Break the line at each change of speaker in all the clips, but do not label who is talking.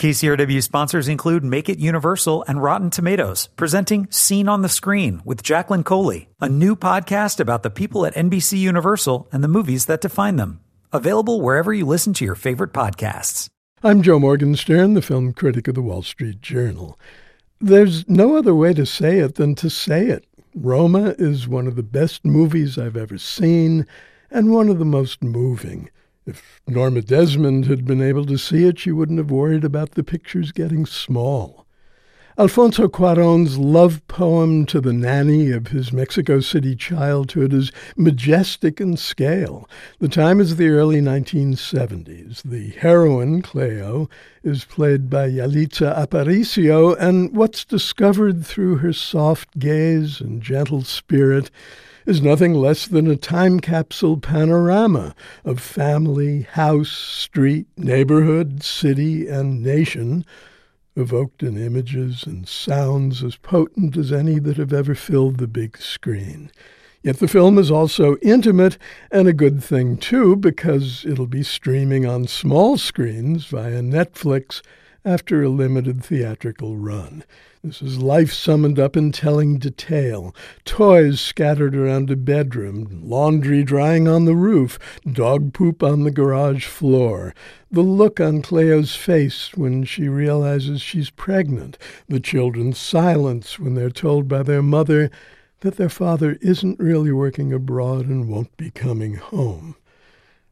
KCRW sponsors include Make It Universal and Rotten Tomatoes, presenting Scene on the Screen with Jacqueline Coley, a new podcast about the people at NBC Universal and the movies that define them. Available wherever you listen to your favorite podcasts.
I'm Joe Morgenstern, the film critic of the Wall Street Journal. There's no other way to say it than to say it. Roma is one of the best movies I've ever seen and one of the most moving. If Norma Desmond had been able to see it, she wouldn't have worried about the pictures getting small. Alfonso Cuarón's love poem to the nanny of his Mexico City childhood is majestic in scale. The time is the early 1970s. The heroine, Cleo, is played by Yalitza Aparicio, and what's discovered through her soft gaze and gentle spirit is nothing less than a time capsule panorama of family, house, street, neighborhood, city, and nation, evoked in images and sounds as potent as any that have ever filled the big screen. Yet the film is also intimate, and a good thing too, because it'll be streaming on small screens via Netflix after a limited theatrical run. This is life summoned up in telling detail. Toys scattered around a bedroom, laundry drying on the roof, dog poop on the garage floor. The look on Cleo's face when she realizes she's pregnant. The children's silence when they're told by their mother that their father isn't really working abroad and won't be coming home.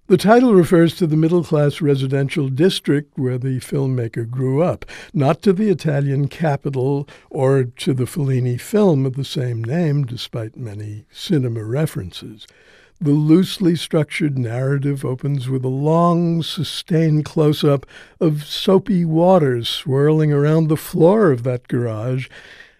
The title refers to the middle class residential district where the filmmaker grew up, not to the Italian capital or to the Fellini film of the same name, despite many cinema references. The loosely structured narrative opens with a long, sustained close up of soapy waters swirling around the floor of that garage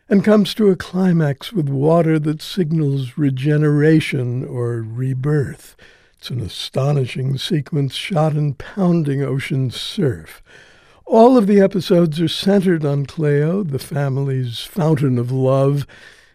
and comes to a climax with water that signals regeneration or rebirth. It's an astonishing sequence shot in pounding ocean surf. All of the episodes are centered on Cleo, the family's fountain of love,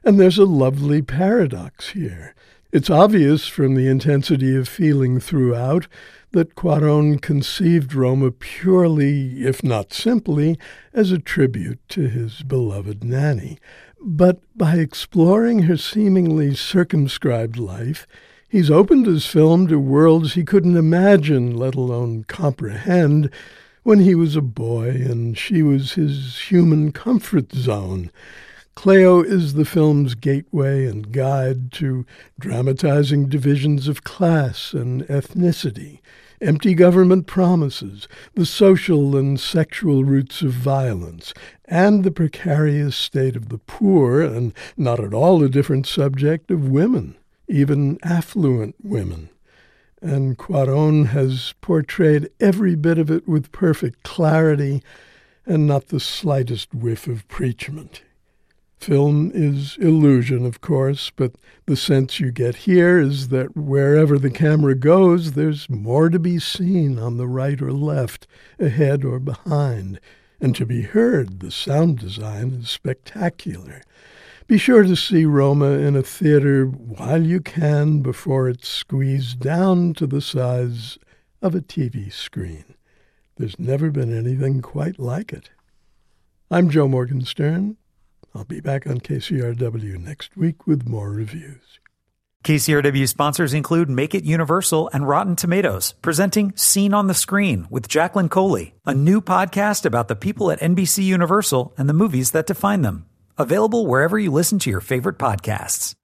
and there's a lovely paradox here. It's obvious from the intensity of feeling throughout that Cuarón conceived Roma purely, if not simply, as a tribute to his beloved nanny. But by exploring her seemingly circumscribed life, He's opened his film to worlds he couldn't imagine, let alone comprehend, when he was a boy and she was his human comfort zone. Cleo is the film's gateway and guide to dramatizing divisions of class and ethnicity, empty government promises, the social and sexual roots of violence, and the precarious state of the poor, and not at all a different subject of women even affluent women. And Cuarón has portrayed every bit of it with perfect clarity and not the slightest whiff of preachment. Film is illusion, of course, but the sense you get here is that wherever the camera goes, there's more to be seen on the right or left, ahead or behind. And to be heard, the sound design is spectacular. Be sure to see Roma in a theater while you can before it's squeezed down to the size of a TV screen. There's never been anything quite like it. I'm Joe Morgenstern. I'll be back on KCRW next week with more reviews.
KCRW sponsors include Make It Universal and Rotten Tomatoes, presenting Scene on the Screen with Jacqueline Coley, a new podcast about the people at NBC Universal and the movies that define them. Available wherever you listen to your favorite podcasts.